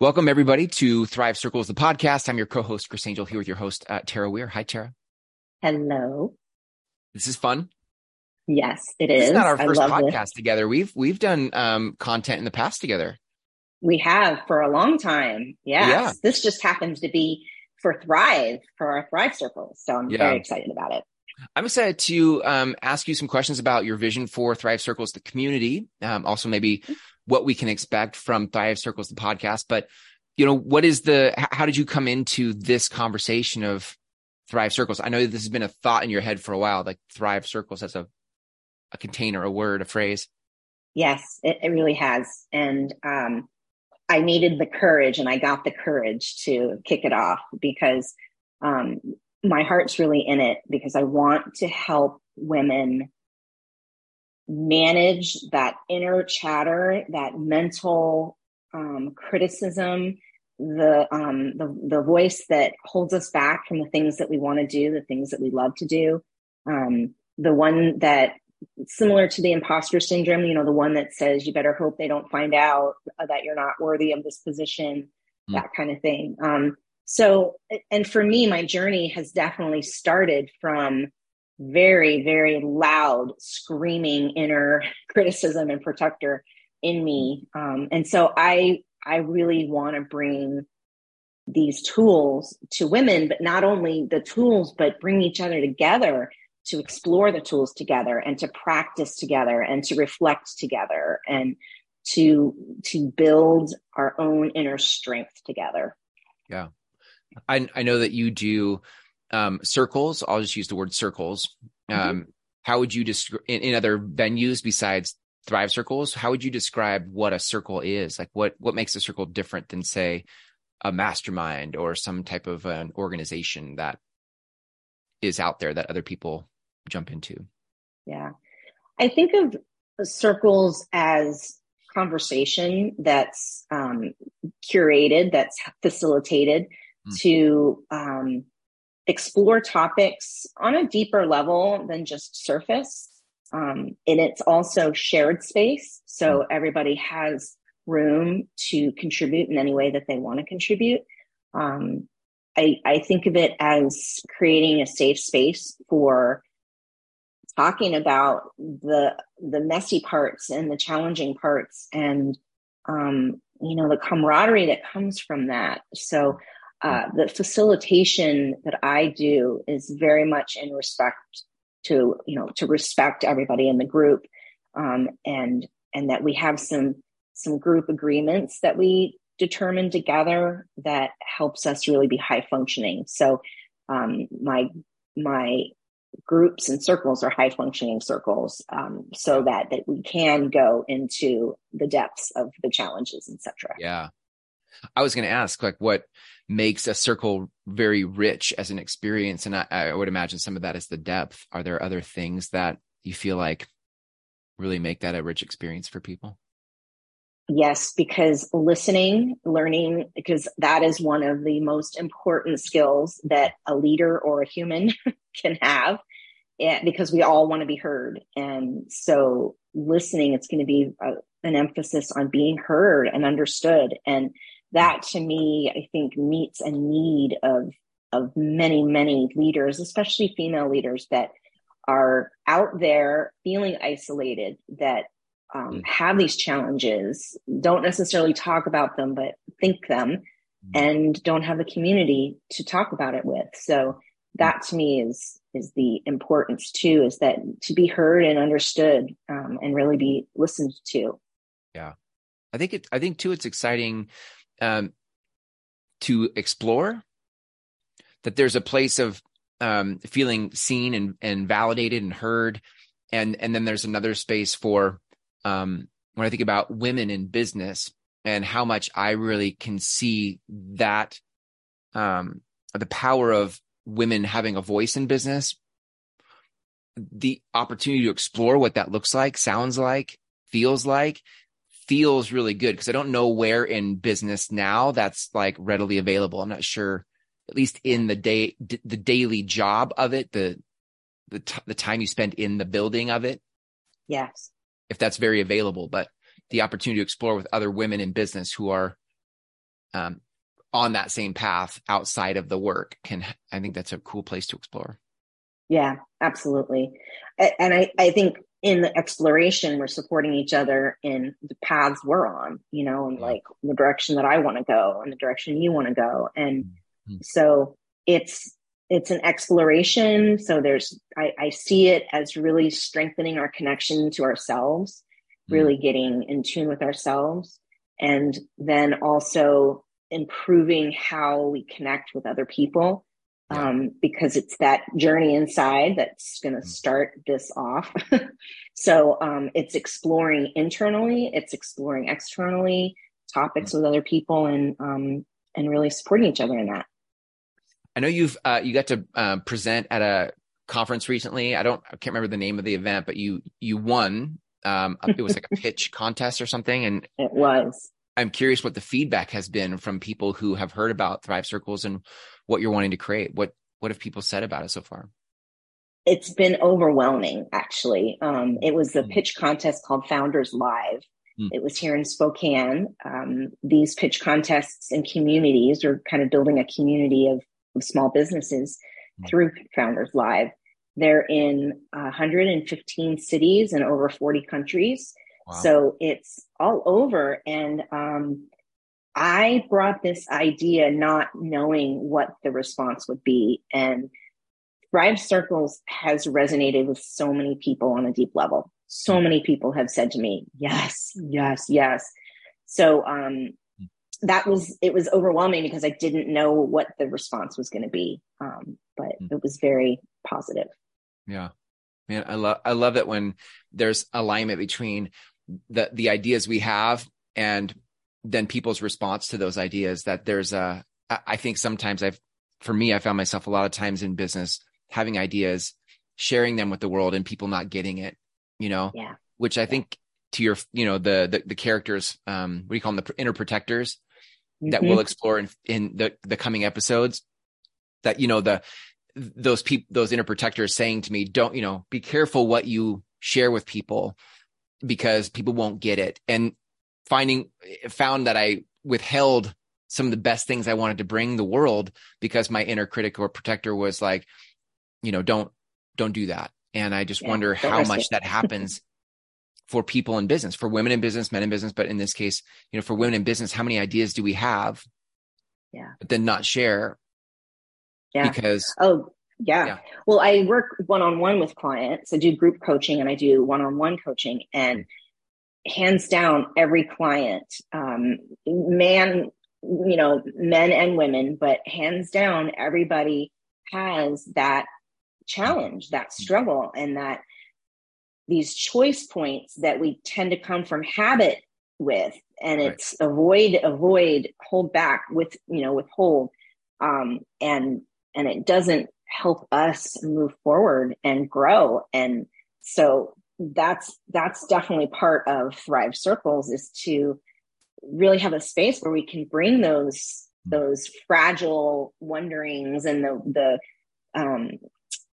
Welcome everybody to Thrive Circles, the podcast. I'm your co-host, Chris Angel, here with your host, uh, Tara Weir. Hi, Tara. Hello. This is fun. Yes, it is. This is not our first podcast this. together. We've we've done um, content in the past together. We have for a long time. Yes. Yeah. This just happens to be for Thrive for our Thrive Circles. So I'm yeah. very excited about it. I'm excited to um, ask you some questions about your vision for Thrive Circles, the community. Um, also, maybe what we can expect from Thrive Circles, the podcast. But you know, what is the? How did you come into this conversation of Thrive Circles? I know this has been a thought in your head for a while, like Thrive Circles as a a container, a word, a phrase. Yes, it, it really has, and um, I needed the courage, and I got the courage to kick it off because um, my heart's really in it because I want to help women manage that inner chatter, that mental um, criticism, the, um, the the voice that holds us back from the things that we want to do, the things that we love to do, um, the one that similar to the imposter syndrome, you know, the one that says you better hope they don't find out that you're not worthy of this position, mm. that kind of thing. Um, so, and for me, my journey has definitely started from very, very loud, screaming inner criticism and protector in me. Um, and so I, I really want to bring these tools to women, but not only the tools, but bring each other together to explore the tools together and to practice together and to reflect together and to to build our own inner strength together. Yeah. I, I know that you do um, circles. I'll just use the word circles. Mm-hmm. Um, how would you describe in, in, other venues besides Thrive Circles? How would you describe what a circle is? Like what what makes a circle different than say a mastermind or some type of an organization that is out there that other people jump into? Yeah, I think of circles as conversation that's um, curated, that's facilitated. To um, explore topics on a deeper level than just surface. Um, and it's also shared space. So mm. everybody has room to contribute in any way that they want to contribute. Um, I, I think of it as creating a safe space for talking about the the messy parts and the challenging parts and um, you know the camaraderie that comes from that so uh, the facilitation that I do is very much in respect to you know to respect everybody in the group, um, and and that we have some some group agreements that we determine together that helps us really be high functioning. So um, my my groups and circles are high functioning circles um, so that that we can go into the depths of the challenges etc yeah i was going to ask like what makes a circle very rich as an experience. And I, I would imagine some of that is the depth. Are there other things that you feel like really make that a rich experience for people? Yes, because listening, learning, because that is one of the most important skills that a leader or a human can have because we all want to be heard. And so listening, it's going to be a, an emphasis on being heard and understood. And that to me, I think meets a need of of many, many leaders, especially female leaders that are out there feeling isolated, that um, mm. have these challenges, don't necessarily talk about them, but think them, mm. and don't have the community to talk about it with. So that to me is is the importance too, is that to be heard and understood, um, and really be listened to. Yeah, I think it. I think too, it's exciting um, to explore that there's a place of um, feeling seen and, and validated and heard. And and then there's another space for um, when i think about women in business and how much i really can see that um, the power of women having a voice in business. The opportunity to explore what that looks like sounds like feels like feels really good because I don't know where in business now that's like readily available. I'm not sure, at least in the day, d- the daily job of it, the the t- the time you spend in the building of it. Yes, if that's very available, but the opportunity to explore with other women in business who are um, on that same path outside of the work can i think that's a cool place to explore yeah absolutely and i i think in the exploration we're supporting each other in the paths we're on you know and like the direction that i want to go and the direction you want to go and mm-hmm. so it's it's an exploration so there's I, I see it as really strengthening our connection to ourselves mm-hmm. really getting in tune with ourselves and then also improving how we connect with other people. Um, because it's that journey inside that's going to mm. start this off. so um, it's exploring internally, it's exploring externally topics mm-hmm. with other people, and um, and really supporting each other in that. I know you've uh, you got to uh, present at a conference recently. I don't I can't remember the name of the event, but you you won. Um, it was like a pitch contest or something, and it was. I'm curious what the feedback has been from people who have heard about Thrive Circles and what you're wanting to create. What what have people said about it so far? It's been overwhelming, actually. Um, it was a mm. pitch contest called Founders Live. Mm. It was here in Spokane. Um, these pitch contests and communities are kind of building a community of, of small businesses mm. through Founders Live. They're in 115 cities and over 40 countries. So it's all over. And um, I brought this idea not knowing what the response would be. And Thrive Circles has resonated with so many people on a deep level. So many people have said to me, yes, yes, yes. So um, that was, it was overwhelming because I didn't know what the response was going to be. Um, but hmm. it was very positive. Yeah. Man, I love I love it when there's alignment between the the ideas we have and then people's response to those ideas that there's a i think sometimes i've for me i found myself a lot of times in business having ideas sharing them with the world and people not getting it you know yeah which i think to your you know the the, the characters um what do you call them the inner protectors mm-hmm. that we'll explore in in the the coming episodes that you know the those people those inner protectors saying to me don't you know be careful what you share with people because people won't get it. And finding found that I withheld some of the best things I wanted to bring the world because my inner critic or protector was like, you know, don't don't do that. And I just yeah, wonder how much that happens for people in business, for women in business, men in business, but in this case, you know, for women in business, how many ideas do we have? Yeah. But then not share. Yeah. Because oh yeah. yeah. Well, I work one on one with clients. I do group coaching and I do one on one coaching. And hmm. Hands down, every client, um, man, you know, men and women, but hands down, everybody has that challenge, that struggle, and that these choice points that we tend to come from habit with. And it's right. avoid, avoid, hold back with, you know, withhold. Um, and and it doesn't help us move forward and grow. And so that's that's definitely part of Thrive Circles is to really have a space where we can bring those those fragile wonderings and the the um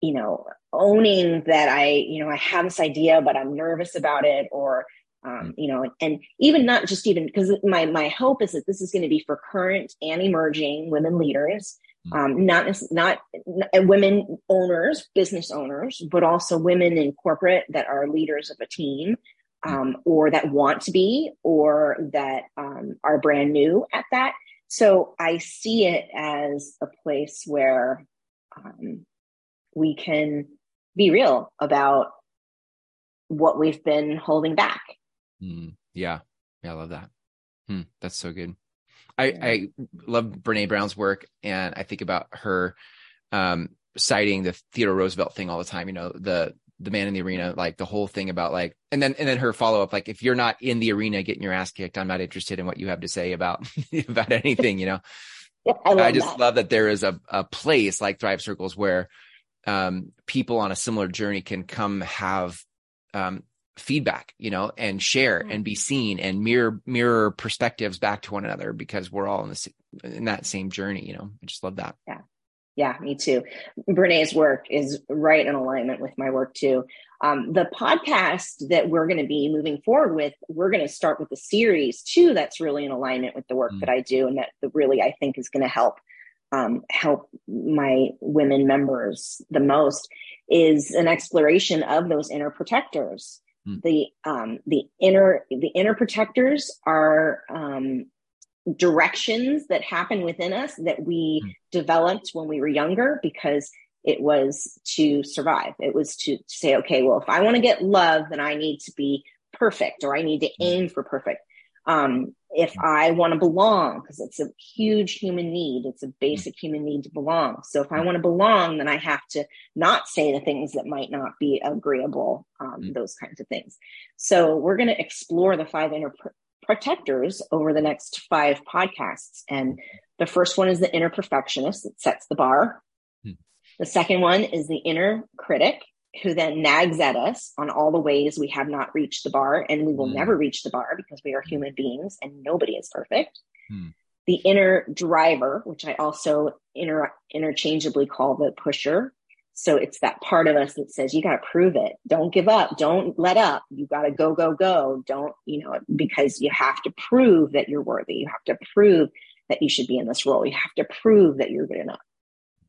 you know owning that i you know i have this idea but i'm nervous about it or um, you know and even not just even because my my hope is that this is going to be for current and emerging women leaders. Um, not not women owners, business owners, but also women in corporate that are leaders of a team, mm. um, or that want to be, or that um, are brand new at that. So I see it as a place where um, we can be real about what we've been holding back. Mm, yeah, yeah, I love that. Hmm, that's so good. I, I love Brene Brown's work, and I think about her um, citing the Theodore Roosevelt thing all the time. You know, the the man in the arena, like the whole thing about like, and then and then her follow up, like if you're not in the arena getting your ass kicked, I'm not interested in what you have to say about about anything. You know, yeah, I, I, just that. love that there is a a place like Thrive Circles where um, people on a similar journey can come have um, feedback you know and share and be seen and mirror mirror perspectives back to one another because we're all in this in that same journey you know? I just love that. Yeah. Yeah me too. Brene's work is right in alignment with my work too. Um, the podcast that we're going to be moving forward with, we're going to start with a series too that's really in alignment with the work mm. that I do and that really I think is going to help um, help my women members the most is an exploration of those inner protectors. Mm. The um, the inner the inner protectors are um, directions that happen within us that we mm. developed when we were younger because it was to survive. It was to say, okay, well, if I want to get love, then I need to be perfect or I need to mm. aim for perfect. Um, if mm. I want to belong, because it's a huge human need, it's a mm. basic human need to belong. So if I want to belong, then I have to not say the things that might not be agreeable, um, those kinds of things. So we're going to explore the five inner pr- protectors over the next five podcasts. And the first one is the inner perfectionist that sets the bar. The second one is the inner critic who then nags at us on all the ways we have not reached the bar and we will mm. never reach the bar because we are human beings and nobody is perfect. Mm. The inner driver, which I also inter- interchangeably call the pusher. So it's that part of us that says, you got to prove it. Don't give up. Don't let up. You got to go, go, go. Don't, you know, because you have to prove that you're worthy. You have to prove that you should be in this role. You have to prove that you're good enough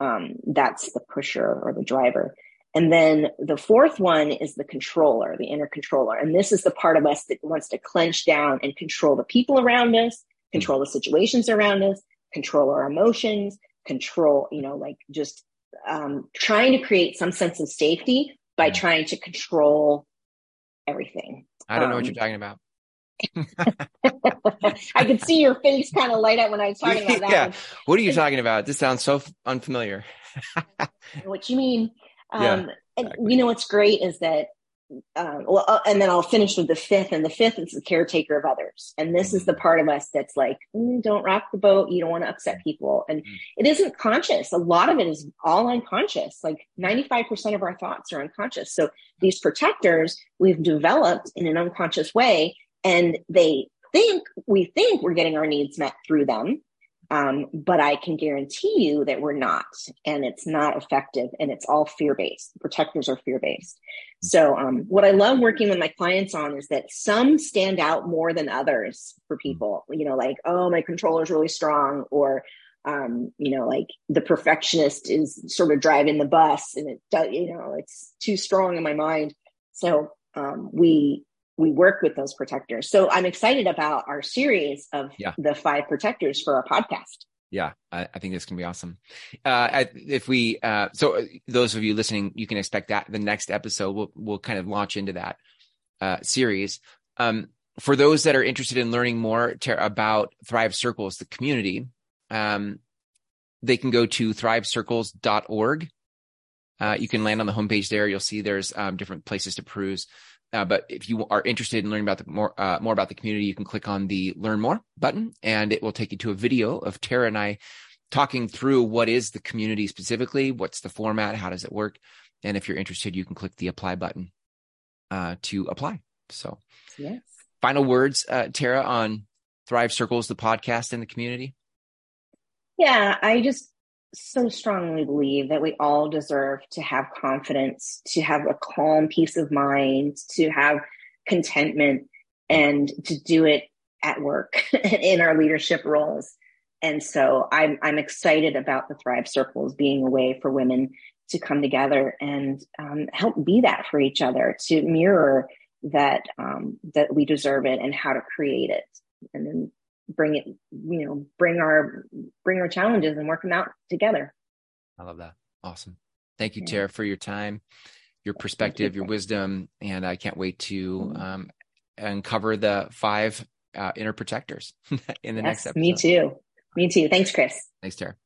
um, that's the pusher or the driver. And then the fourth one is the controller, the inner controller. And this is the part of us that wants to clench down and control the people around us, control the situations around us, control our emotions, control, you know, like just um, trying to create some sense of safety by trying to control everything. I don't um, know what you're um, talking about. I could see your face kind of light up when I was talking about that. Yeah. One. What are you talking about? This sounds so unfamiliar. what you mean? Um, yeah, exactly. and you know what's great is that um, well, uh, and then I'll finish with the fifth, and the fifth is the caretaker of others. And this is the mm. part of us that's like, mm, don't rock the boat. You don't want to upset people. And mm. it isn't conscious. A lot of it is all unconscious. Like 95% of our thoughts are unconscious. So these protectors we've developed in an unconscious way and they think we think we're getting our needs met through them um, but i can guarantee you that we're not and it's not effective and it's all fear-based. Protectors are fear-based. So um, what i love working with my clients on is that some stand out more than others for people. You know like oh my controller is really strong or um, you know, like the perfectionist is sort of driving the bus and it does, you know, it's too strong in my mind. So um, we we work with those protectors. So I'm excited about our series of yeah. the five protectors for our podcast. Yeah, I, I think this can be awesome. Uh, if we, uh, so those of you listening, you can expect that the next episode will will kind of launch into that uh, series. Um, for those that are interested in learning more ter- about Thrive Circles, the community, um, they can go to thrivecircles.org. Uh, you can land on the homepage there. You'll see there's um, different places to peruse. Uh, but if you are interested in learning about the more uh, more about the community, you can click on the Learn More button, and it will take you to a video of Tara and I talking through what is the community specifically, what's the format, how does it work, and if you're interested, you can click the Apply button uh, to apply. So, yes. Final words, uh, Tara, on Thrive Circles, the podcast, and the community. Yeah, I just so strongly believe that we all deserve to have confidence, to have a calm peace of mind, to have contentment, and to do it at work in our leadership roles. And so I'm I'm excited about the Thrive Circles being a way for women to come together and um, help be that for each other, to mirror that um, that we deserve it and how to create it, and then bring it, you know, bring our bring our challenges and work them out together. I love that. Awesome. Thank you, yeah. Tara, for your time, your perspective, you. your wisdom, and I can't wait to mm-hmm. um, uncover the five uh, inner protectors in the yes, next episode. Me too. Me too. Thanks, Chris. Thanks, Tara.